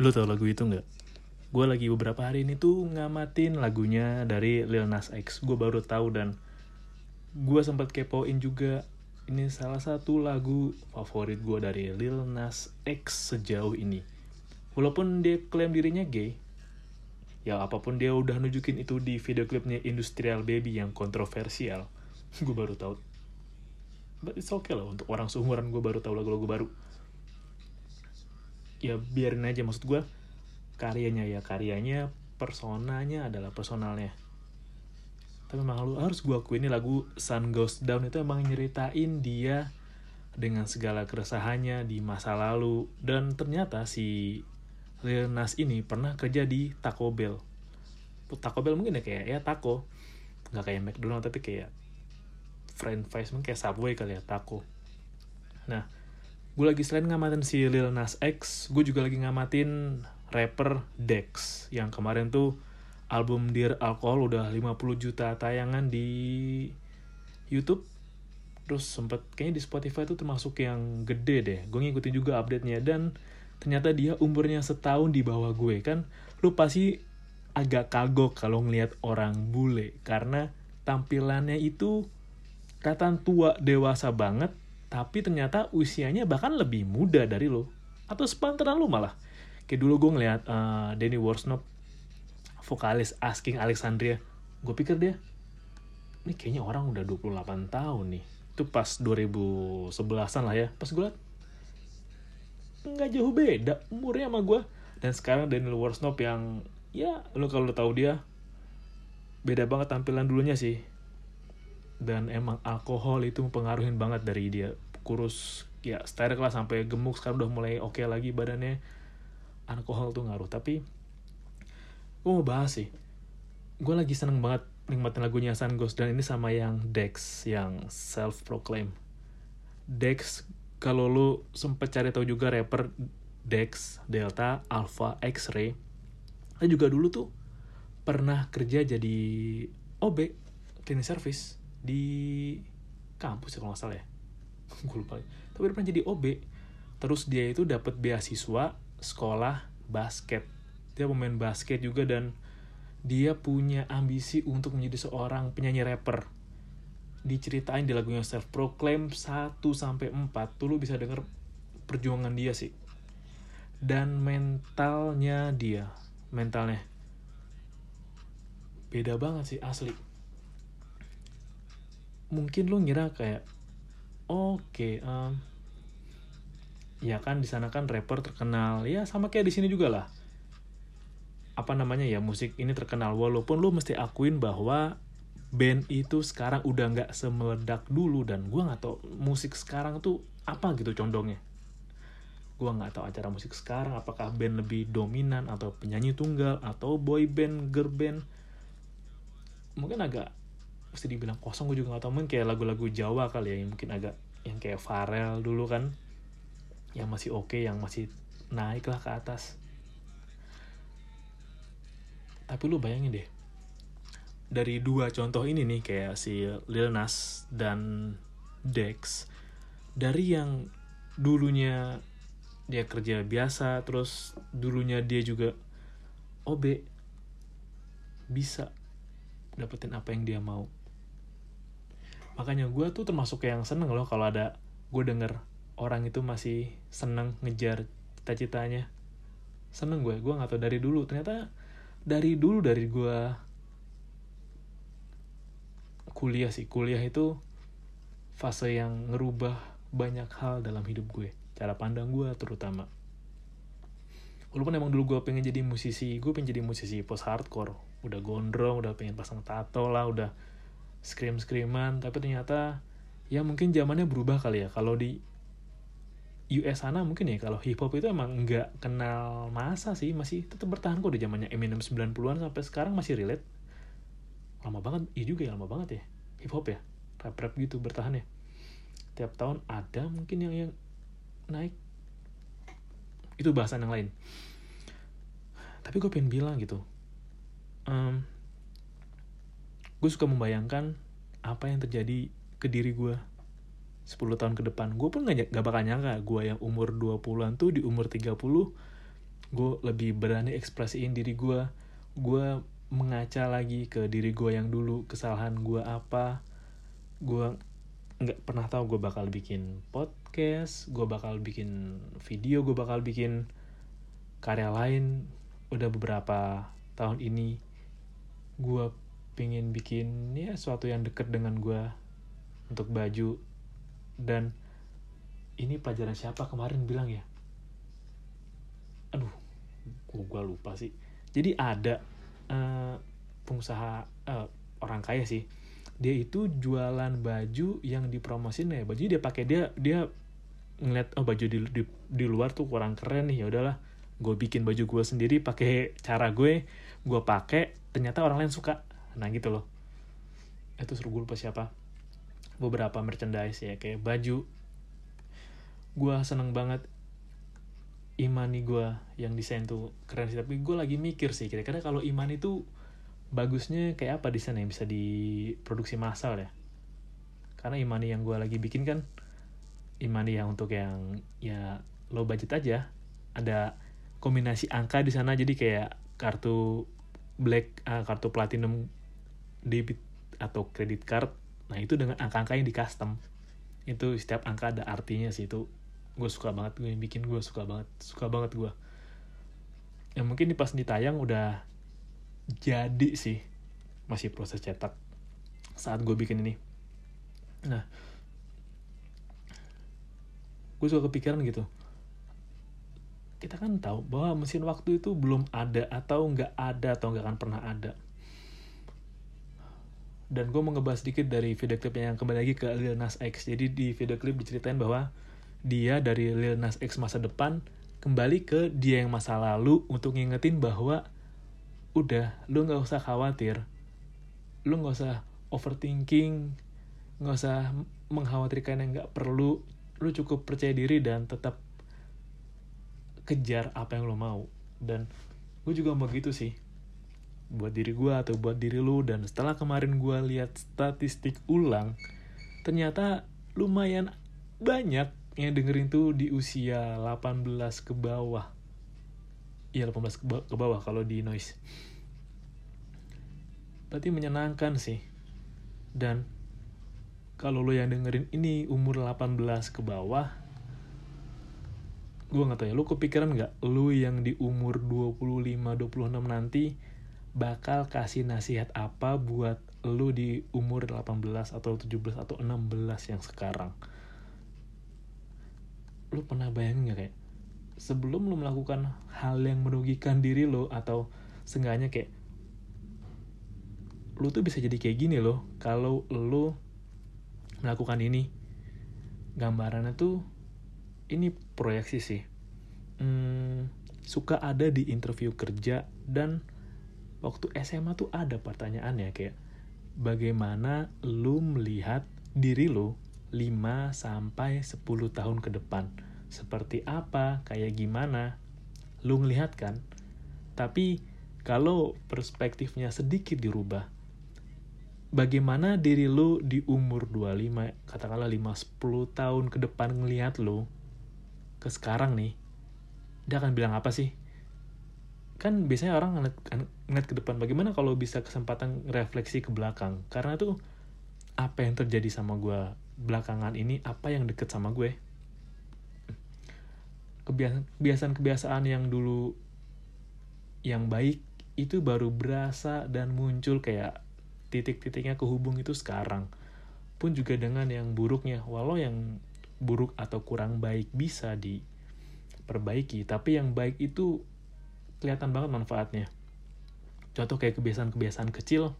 Lu tau lagu itu nggak? Gue lagi beberapa hari ini tuh ngamatin lagunya dari Lil Nas X. Gue baru tahu dan gue sempat kepoin juga. Ini salah satu lagu favorit gue dari Lil Nas X sejauh ini. Walaupun dia klaim dirinya gay, ya apa pun dia udah nunjukin itu di video klipnya Industrial Baby yang kontroversial, gue baru tahu. But it's okay lah untuk orang seumuran gue baru tahu lagu-lagu baru ya biarin aja maksud gue karyanya ya karyanya personanya adalah personalnya. Tapi memang lu harus gue akui ini lagu Sun Goes Down itu emang nyeritain dia dengan segala keresahannya di masa lalu. Dan ternyata si Lil Nas ini pernah kerja di Taco Bell. Taco Bell mungkin ya kayak ya taco. Nggak kayak McDonald tapi kayak French fries mungkin kayak Subway kali ya taco. Nah gue lagi selain ngamatin si Lil Nas X gue juga lagi ngamatin rapper Dex yang kemarin tuh album Dear Alcohol udah 50 juta tayangan di YouTube. Terus sempet kayaknya di Spotify tuh termasuk yang gede deh. Gue ngikutin juga update-nya dan ternyata dia umurnya setahun di bawah gue kan? Lu pasti agak kagok kalau ngelihat orang bule karena tampilannya itu kelihatan tua dewasa banget tapi ternyata usianya bahkan lebih muda dari lo. Atau sepantaran lo malah. Kayak dulu gue ngeliat uh, Danny Worsnop vokalis Asking Alexandria. Gue pikir dia ini kayaknya orang udah 28 tahun nih. Itu pas 2011an lah ya. Pas gue liat nggak jauh beda umurnya sama gue dan sekarang Daniel Worsnop yang ya lo kalau tahu dia beda banget tampilan dulunya sih dan emang alkohol itu mempengaruhi banget dari dia. Kurus ya steril lah sampai gemuk sekarang udah mulai oke okay lagi badannya. Alkohol tuh ngaruh. Tapi gue mau bahas sih. Gue lagi seneng banget nikmatin lagunya Sun Ghost dan ini sama yang Dex yang self proclaim Dex kalau lu sempet cari tahu juga rapper Dex Delta Alpha X-Ray dia juga dulu tuh pernah kerja jadi OB cleaning service di kampus ya kalau nggak salah ya. Gue lupa tapi dia pernah jadi OB terus dia itu dapat beasiswa sekolah basket. Dia pemain basket juga dan dia punya ambisi untuk menjadi seorang penyanyi rapper. Diceritain di lagunya self proclaim 1 sampai 4 tuh lu bisa denger perjuangan dia sih. Dan mentalnya dia mentalnya beda banget sih asli mungkin lu ngira kayak oke okay, um, ya kan di sana kan rapper terkenal. Ya sama kayak di sini juga lah. Apa namanya ya musik ini terkenal. Walaupun lu mesti akuin bahwa band itu sekarang udah nggak semeledak dulu dan gue nggak tau musik sekarang tuh apa gitu condongnya. Gue nggak tahu acara musik sekarang apakah band lebih dominan atau penyanyi tunggal atau boy band girl band. Mungkin agak mesti dibilang kosong gue juga gak tau mungkin kayak lagu-lagu Jawa kali ya yang mungkin agak yang kayak Farel dulu kan. Yang masih oke okay, yang masih naik lah ke atas. Tapi lu bayangin deh dari dua contoh ini nih kayak si Lil Nas dan Dex dari yang dulunya dia kerja biasa terus dulunya dia juga OB bisa dapetin apa yang dia mau makanya gue tuh termasuk yang seneng loh kalau ada gue denger orang itu masih seneng ngejar cita-citanya. Seneng gue gue nggak tau dari dulu. Ternyata dari dulu dari gue kuliah sih. Kuliah itu fase yang ngerubah banyak hal dalam hidup gue. Cara pandang gue terutama. Walaupun emang dulu gue pengen jadi musisi gue pengen jadi musisi post hardcore. Udah gondrong udah pengen pasang tato lah udah scream screaman tapi ternyata ya mungkin zamannya berubah kali ya. Kalau di US sana mungkin ya kalau hip hop itu emang nggak kenal masa sih. Masih tetap bertahan kok di zamannya Eminem 90-an sampai sekarang masih relate. Lama banget iya juga ya lama banget ya hip hop ya. Rap rap gitu bertahan ya. Tiap tahun ada mungkin yang yang naik. Itu bahasan yang lain. Tapi gue pengen bilang gitu um, gue suka membayangkan apa yang terjadi ke diri gue 10 tahun ke depan. Gue pun gak, gak bakal nyangka gue yang umur 20-an tuh di umur 30 gue lebih berani ekspresiin diri gue gue mengaca lagi ke diri gue yang dulu kesalahan gue apa. Gue nggak pernah tahu gue bakal bikin podcast gue bakal bikin video gue bakal bikin karya lain. Udah beberapa tahun ini gue pengen bikin ya sesuatu yang deket dengan gue untuk baju. Dan ini pelajaran siapa kemarin bilang ya? Aduh gue lupa sih. Jadi ada uh, pengusaha uh, orang kaya sih. Dia itu jualan baju yang dipromosin ya. Baju dia pakai dia dia ngeliat oh baju di, di di luar tuh kurang keren nih ya udahlah. Gue bikin baju gue sendiri pakai cara gue gue pakai. Ternyata orang lain suka nah gitu loh. Itu suruh gue lupa siapa. Beberapa merchandise ya kayak baju. Gue seneng banget Imani gue yang desain tuh keren sih. Tapi gue lagi mikir sih kira-kira kalau Imani tuh bagusnya kayak apa desain yang bisa diproduksi massal ya? Karena Imani yang gue lagi bikin kan Imani yang untuk yang ya low budget aja. Ada kombinasi angka di sana jadi kayak kartu black uh, kartu platinum debit atau credit card nah itu dengan angka-angka yang di custom itu setiap angka ada artinya sih itu gue suka banget gue yang bikin gue suka banget suka banget gue yang mungkin di pas ditayang udah jadi sih masih proses cetak saat gue bikin ini. Nah gue suka kepikiran gitu. Kita kan tahu bahwa mesin waktu itu belum ada atau nggak ada atau nggak akan pernah ada dan gue mau ngebahas sedikit dari video klipnya yang kembali lagi ke Lil Nas X. Jadi di video klip diceritain bahwa dia dari Lil Nas X masa depan kembali ke dia yang masa lalu untuk ngingetin bahwa udah lu nggak usah khawatir. Lu nggak usah overthinking nggak usah mengkhawatirkan yang nggak perlu. Lu cukup percaya diri dan tetap kejar apa yang lo mau. Dan gue juga mau gitu sih buat diri gue atau buat diri lu. Dan setelah kemarin gue lihat statistik ulang ternyata lumayan banyak yang dengerin tuh di usia 18 ke bawah. Iya 18 ke, bawah kalau di noise. Berarti menyenangkan sih. Dan kalau lo yang dengerin ini umur 18 ke bawah gue gak tau ya lo kepikiran gak lo yang di umur 25-26 nanti bakal kasih nasihat apa buat lo di umur 18 atau 17 atau 16 yang sekarang? Lu pernah bayangin gak kayak sebelum lu melakukan hal yang merugikan diri lo atau seenggaknya kayak lu tuh bisa jadi kayak gini loh kalau lu melakukan ini gambarannya tuh ini proyeksi sih. Hmm, suka ada di interview kerja dan waktu SMA tuh ada pertanyaannya kayak bagaimana lu melihat diri lu 5 sampai 10 tahun ke depan. Seperti apa, kayak gimana, lu ngelihat kan? Tapi kalau perspektifnya sedikit dirubah, bagaimana diri lu di umur 25, katakanlah 5-10 tahun ke depan ngelihat lu, ke sekarang nih, dia akan bilang apa sih? Kan biasanya orang ngeliat, ke depan, bagaimana kalau bisa kesempatan refleksi ke belakang? Karena tuh, apa yang terjadi sama gue belakangan ini apa yang deket sama gue? Kebiasaan-kebiasaan yang dulu yang baik itu baru berasa dan muncul kayak titik-titiknya kehubung itu sekarang. Pun juga dengan yang buruknya walau yang buruk atau kurang baik bisa diperbaiki tapi yang baik itu kelihatan banget manfaatnya contoh kayak kebiasaan-kebiasaan kecil.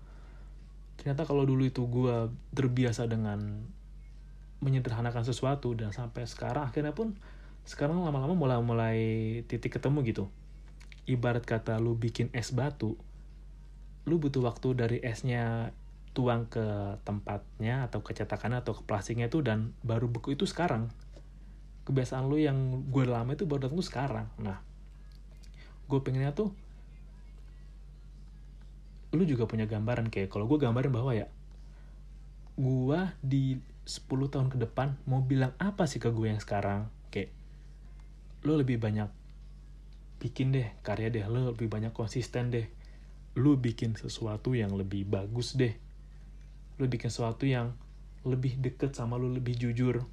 Ternyata kalau dulu itu gue terbiasa dengan menyederhanakan sesuatu dan sampai sekarang akhirnya pun sekarang lama-lama mulai mulai titik ketemu gitu. Ibarat kata lu bikin es batu lu butuh waktu dari esnya tuang ke tempatnya atau ke cetakannya atau ke plastiknya itu dan baru beku itu sekarang. Kebiasaan lu yang gue lama itu baru datang tuh sekarang. Nah gue pengennya tuh lu juga punya gambaran kayak kalau gue gambarin bahwa ya gue di 10 tahun ke depan mau bilang apa sih ke gue yang sekarang? Kayak lo lebih banyak bikin deh karya deh lo lebih banyak konsisten deh. Lu bikin sesuatu yang lebih bagus deh. Lu bikin sesuatu yang lebih deket sama lu lebih jujur.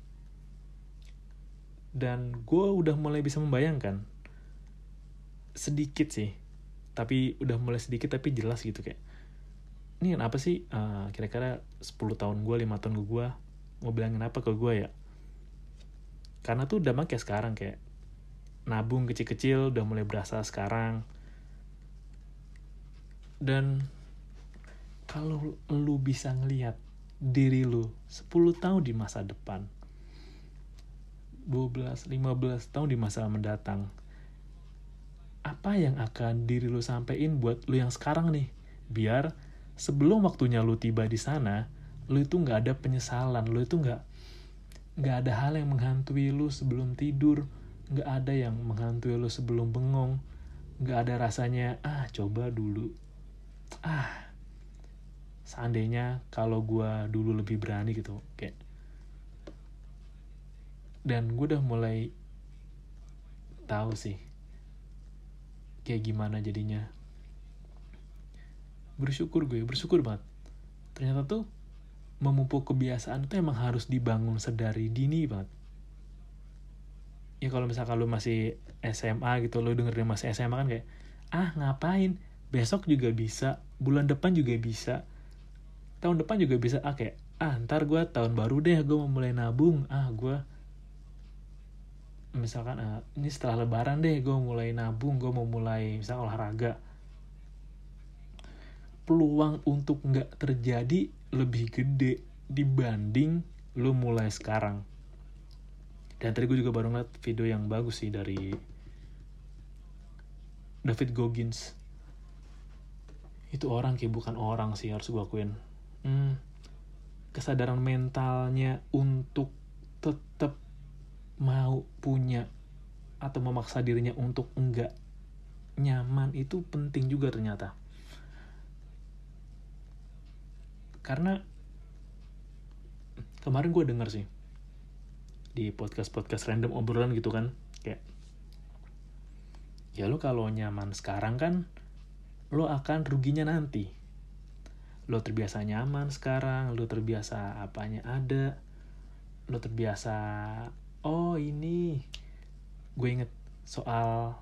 Dan gue udah mulai bisa membayangkan sedikit sih tapi udah mulai sedikit tapi jelas gitu kayak ini apa sih uh, kira-kira 10 tahun gue 5 tahun gue mau bilangin apa ke gue ya? Karena tuh udah kayak sekarang kayak nabung kecil-kecil udah mulai berasa sekarang. Dan kalau lu bisa ngelihat diri lu 10 tahun di masa depan 12, 15 tahun di masa mendatang apa yang akan diri lu sampein buat lu yang sekarang nih? Biar sebelum waktunya lu tiba di sana lu itu nggak ada penyesalan lu itu nggak nggak ada hal yang menghantui lu sebelum tidur nggak ada yang menghantui lo sebelum bengong nggak ada rasanya ah coba dulu. Ah seandainya kalau gue dulu lebih berani gitu kayak. Dan gue udah mulai tahu sih kayak gimana jadinya. Bersyukur gue bersyukur banget. Ternyata tuh memupuk kebiasaan itu emang harus dibangun sedari dini banget. Ya kalau misalkan lu masih SMA gitu lu dengerin masih SMA kan kayak ah ngapain? Besok juga bisa bulan depan juga bisa tahun depan juga bisa. Ah kayak ah ntar gue tahun baru deh gue mau mulai nabung. Ah gue misalkan ah, ini setelah lebaran deh gue mulai nabung gue mau mulai misal olahraga. Peluang untuk nggak terjadi lebih gede dibanding lu mulai sekarang. Dan tadi gue juga baru ngeliat video yang bagus sih dari David Goggins. Itu orang kayak bukan orang sih harus gue akuin. Hmm, kesadaran mentalnya untuk tetap mau punya atau memaksa dirinya untuk enggak nyaman itu penting juga ternyata. Karena kemarin gue denger sih di podcast-podcast random obrolan gitu kan kayak ya lo kalau nyaman sekarang kan lo akan ruginya nanti. Lo terbiasa nyaman sekarang lo terbiasa apanya ada lo terbiasa oh ini. Gue inget soal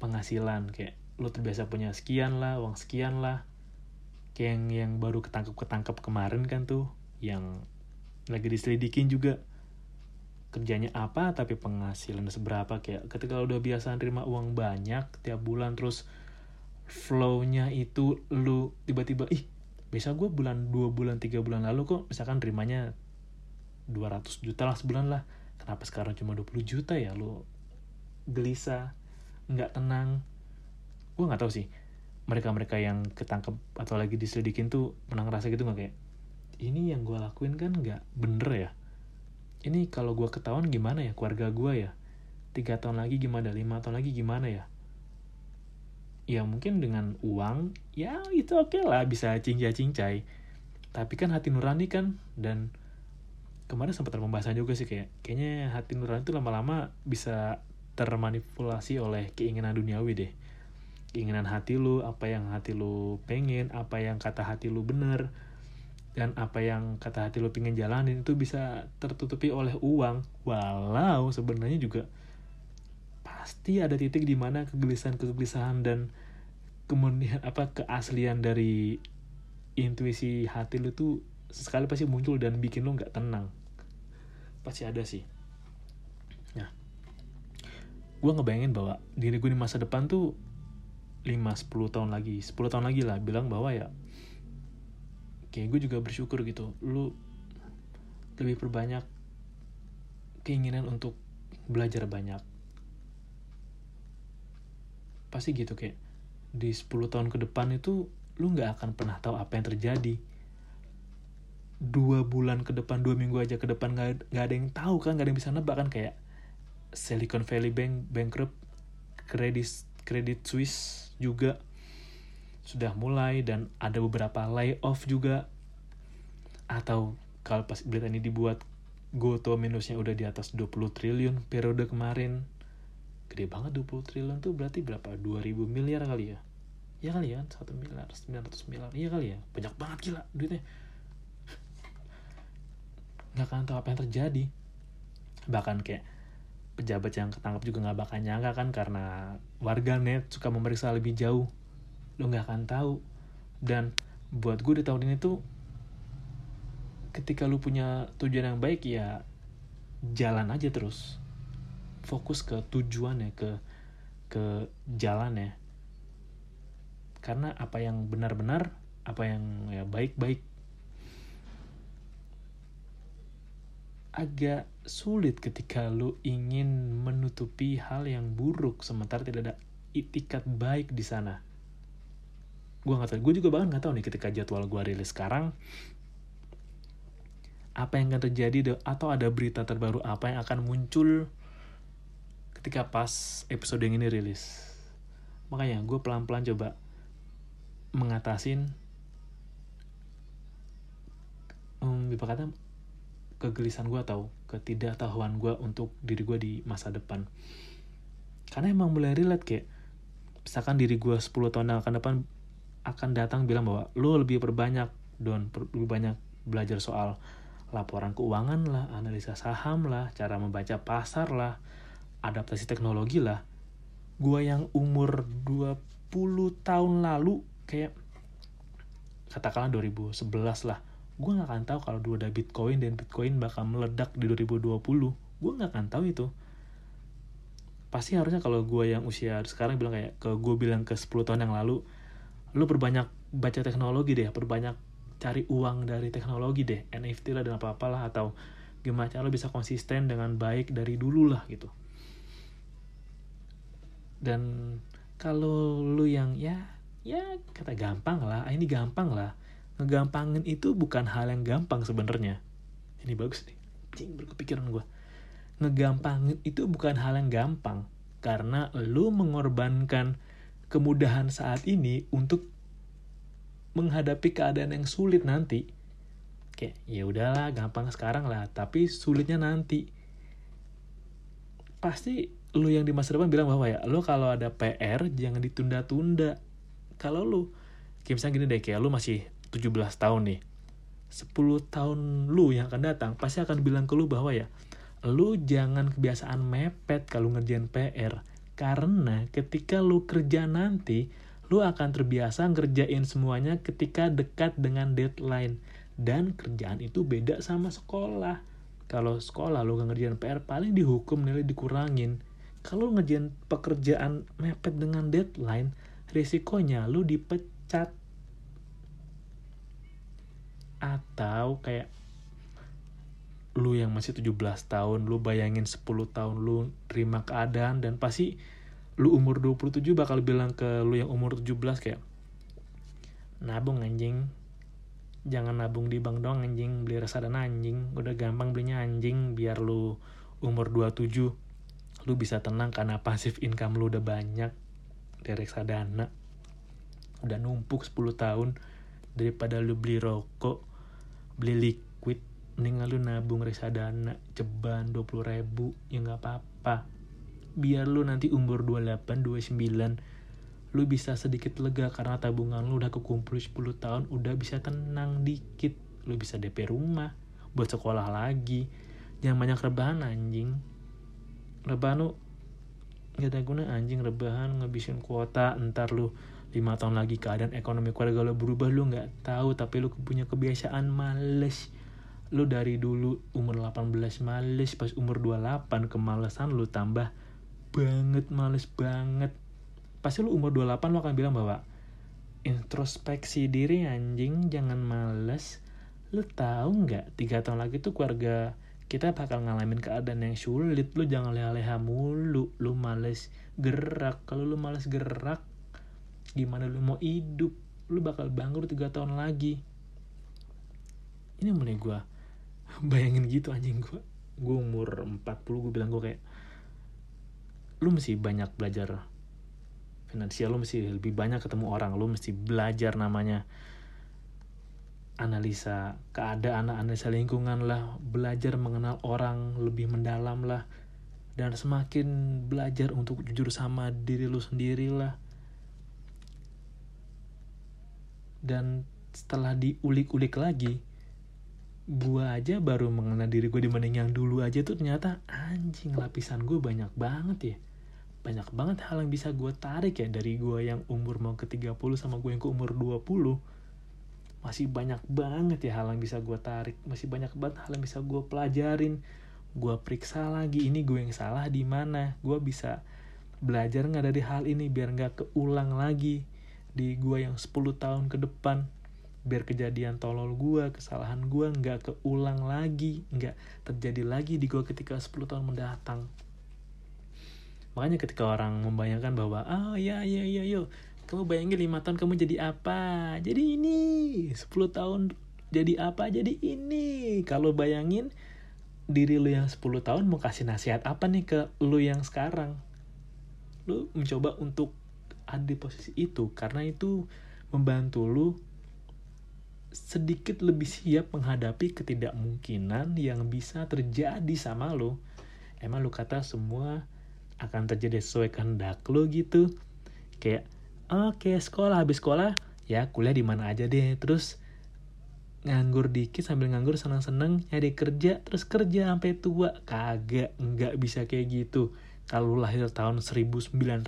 penghasilan. Kayak lo terbiasa punya sekian lah uang sekian lah. Kayak yang yang baru ketangkep ketangkep kemarin kan tuh yang lagi diselidikin juga. Kerjanya apa tapi penghasilan seberapa? Kayak ketika udah biasa nerima uang banyak tiap bulan terus flownya itu lu tiba-tiba ih bisa gue bulan dua bulan tiga bulan lalu kok misalkan nerimanya 200 juta lah sebulan lah kenapa sekarang cuma 20 juta ya? Lu gelisah nggak tenang. Gue nggak tahu sih mereka-mereka yang ketangkep atau lagi diselidikin tuh pernah ngerasa gitu nggak? Kayak ini yang gue lakuin kan nggak bener ya? Ini kalau gue ketahuan gimana ya? Keluarga gue ya? Tiga tahun lagi gimana? Lima tahun lagi gimana ya? Ya mungkin dengan uang ya itu oke okay lah bisa cincai cincai tapi kan hati nurani kan dan kemarin sempat ada pembahasan juga sih kayak kayaknya hati nurani itu lama-lama bisa termanipulasi oleh keinginan duniawi deh. Keinginan hati lu apa yang hati lu pengen apa yang kata hati lu bener dan apa yang kata hati lo pengen jalanin itu bisa tertutupi oleh uang. Walau sebenarnya juga pasti ada titik di mana kegelisahan-kegelisahan dan kemudian apa keaslian dari intuisi hati lo tuh sekali pasti muncul dan bikin lo nggak tenang. Pasti ada sih. Nah gue ngebayangin bahwa diri gue di masa depan tuh 5-10 tahun lagi. 10 tahun lagi lah bilang bahwa ya kayak gue juga bersyukur gitu. Lu lebih perbanyak keinginan untuk belajar banyak. Pasti gitu kayak di 10 tahun ke depan itu lu nggak akan pernah tahu apa yang terjadi dua bulan ke depan dua minggu aja ke depan nggak ada yang tahu kan nggak ada yang bisa nebak kan kayak Silicon Valley Bank bankrupt Credit Credit Suisse juga sudah mulai dan ada beberapa layoff juga. Atau kalau pas berita ini dibuat Goto minusnya udah di atas 20 triliun periode kemarin. Gede banget 20 triliun tuh berarti berapa? 2000 miliar kali ya? Iya kali ya, 1 miliar, 900 miliar, iya kali ya, banyak banget gila duitnya. Gak akan tahu apa yang terjadi. Bahkan kayak pejabat yang ketangkap juga gak bakal nyangka kan karena warga net suka memeriksa lebih jauh. Lo gak akan tahu. Dan buat gue di tahun ini tuh ketika lu punya tujuan yang baik ya jalan aja terus fokus ke tujuannya ke ke jalannya karena apa yang benar-benar apa yang ya baik-baik agak sulit ketika lu ingin menutupi hal yang buruk sementara tidak ada itikat baik di sana. Gue nggak tahu, gue juga bahkan nggak tahu nih ketika jadwal gue rilis sekarang apa yang akan terjadi atau ada berita terbaru apa yang akan muncul ketika pas episode yang ini rilis. Makanya gue pelan-pelan coba mengatasin um, kata kegelisahan gue atau ketidaktahuan gue untuk diri gue di masa depan. Karena emang mulai relate kayak misalkan diri gue 10 tahun yang akan depan akan datang bilang bahwa lo lebih perbanyak don lebih banyak belajar soal laporan keuangan lah analisa saham lah cara membaca pasar lah adaptasi teknologi lah. Gue yang umur 20 tahun lalu kayak katakanlah 2011 lah gue gak akan tahu kalau dua ada bitcoin dan bitcoin bakal meledak di 2020 gue gak akan tahu itu. Pasti harusnya kalau gue yang usia sekarang bilang kayak ke gue bilang ke 10 tahun yang lalu lu berbanyak baca teknologi deh berbanyak cari uang dari teknologi deh NFT lah dan apa apalah atau gimana cara lo bisa konsisten dengan baik dari dulu lah gitu. Dan kalau lu yang ya ya kata gampang lah ah, ini gampang lah ngegampangin itu bukan hal yang gampang sebenarnya. Ini bagus nih. Cing berkepikiran gue ngegampangin itu bukan hal yang gampang karena lu mengorbankan kemudahan saat ini untuk menghadapi keadaan yang sulit nanti. Kayak ya udahlah gampang sekarang lah tapi sulitnya nanti. Pasti lu yang di masa depan bilang bahwa ya lu kalau ada PR jangan ditunda-tunda. Kalau lu kayak misalnya gini deh kayak lu masih 17 tahun nih. 10 tahun lu yang akan datang pasti akan bilang ke lu bahwa ya lu jangan kebiasaan mepet kalau ngerjain PR karena ketika lu kerja nanti lu akan terbiasa ngerjain semuanya ketika dekat dengan deadline. Dan kerjaan itu beda sama sekolah. Kalau sekolah lu ngerjain PR paling dihukum nilai dikurangin. Kalau ngerjain pekerjaan mepet dengan deadline risikonya lu dipecat atau kayak lu yang masih 17 tahun lu bayangin 10 tahun lu terima keadaan dan pasti lu umur 27 bakal bilang ke lu yang umur 17 kayak nabung anjing. Jangan nabung di bank doang anjing. Beli reksadana anjing. Udah gampang belinya anjing. Biar lu umur 27 lu bisa tenang karena pasif income lu udah banyak dari reksadana. Udah numpuk 10 tahun daripada lu beli rokok beli liquid mending lu nabung reksadana ceban 20 ribu ya nggak apa-apa. Biar lu nanti umur 28 29 lu bisa sedikit lega karena tabungan lu udah kekumpul 10 tahun udah bisa tenang dikit. Lu bisa DP rumah buat sekolah lagi. Jangan banyak rebahan anjing. Rebahan lu gak ada guna anjing. Rebahan ngabisin kuota ntar lu lima tahun lagi keadaan ekonomi keluarga lo berubah lu nggak tahu tapi lu punya kebiasaan males. Lu dari dulu umur 18 males pas umur 28 kemalesan lu tambah banget males banget. Pasti lu umur 28 lu akan bilang bahwa introspeksi diri anjing jangan males. Lu tahu nggak tiga tahun lagi tuh keluarga kita bakal ngalamin keadaan yang sulit. Lu jangan leha-leha mulu lu males gerak. Kalau lu males gerak gimana lu mau hidup? Lu bakal bangkrut tiga tahun lagi. Ini mulai gue bayangin gitu anjing gue gue umur 40 gue bilang gue kayak lu mesti banyak belajar finansial lu mesti lebih banyak ketemu orang lu mesti belajar namanya analisa keadaan, analisa lingkungan lah, belajar mengenal orang lebih mendalam lah. dan semakin belajar untuk jujur sama diri lu sendiri lah dan setelah diulik-ulik lagi gua aja baru mengenal diri gue dibanding yang dulu aja tuh ternyata anjing lapisan gue banyak banget ya. Banyak banget hal yang bisa gue tarik ya dari gue yang umur mau ke 30 sama gue yang ke umur 20 masih banyak banget ya hal yang bisa gue tarik masih banyak banget hal yang bisa gue pelajarin. Gue periksa lagi ini gue yang salah di mana? Gue bisa belajar nggak dari hal ini biar nggak keulang lagi di gue yang 10 tahun ke depan biar kejadian tolol gue, kesalahan gue nggak keulang lagi, nggak terjadi lagi di gue ketika 10 tahun mendatang. Makanya ketika orang membayangkan bahwa, ah oh, ya ya ya yuk, kamu bayangin lima tahun kamu jadi apa? Jadi ini, 10 tahun jadi apa? Jadi ini. Kalau bayangin diri lu yang 10 tahun mau kasih nasihat apa nih ke lu yang sekarang? Lu mencoba untuk ada di posisi itu karena itu membantu lu sedikit lebih siap menghadapi ketidakmungkinan yang bisa terjadi sama lo. Emang lo kata semua akan terjadi sesuai kehendak lo gitu. Kayak, oke okay, sekolah, habis sekolah, ya kuliah di mana aja deh. Terus nganggur dikit sambil nganggur seneng-seneng nyari kerja terus kerja sampai tua kagak nggak bisa kayak gitu kalau lahir tahun 1901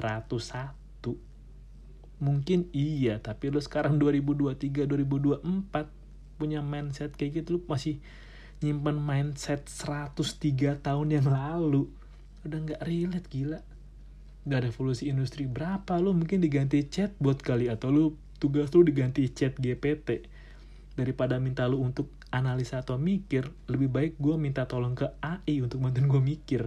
mungkin iya tapi lu sekarang 2023 2024 punya mindset kayak gitu lu masih nyimpen mindset 103 tahun yang lalu. Udah nggak relate gila. Nggak revolusi industri berapa lu mungkin diganti chat buat kali atau lu tugas lu diganti chat GPT daripada minta lu untuk analisa atau mikir lebih baik gue minta tolong ke AI untuk bantuin gue mikir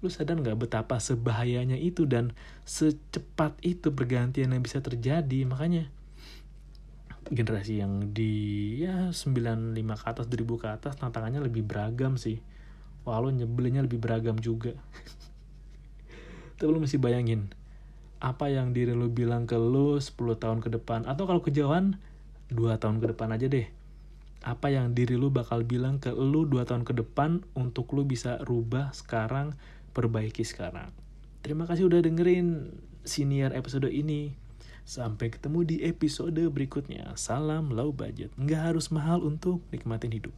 lu sadar nggak betapa sebahayanya itu dan secepat itu pergantian yang bisa terjadi? Makanya generasi yang di ya 95 ke atas 2000 ke atas tantangannya lebih beragam sih. Walau nyebelinnya lebih beragam juga. Tapi lu mesti bayangin apa yang diri lu bilang ke lu 10 tahun ke depan atau kalau kejauhan 2 tahun ke depan aja deh. Apa yang diri lu bakal bilang ke lu 2 tahun ke depan untuk lu bisa rubah sekarang perbaiki sekarang. Terima kasih udah dengerin senior episode ini. Sampai ketemu di episode berikutnya. Salam low budget. Nggak harus mahal untuk nikmatin hidup.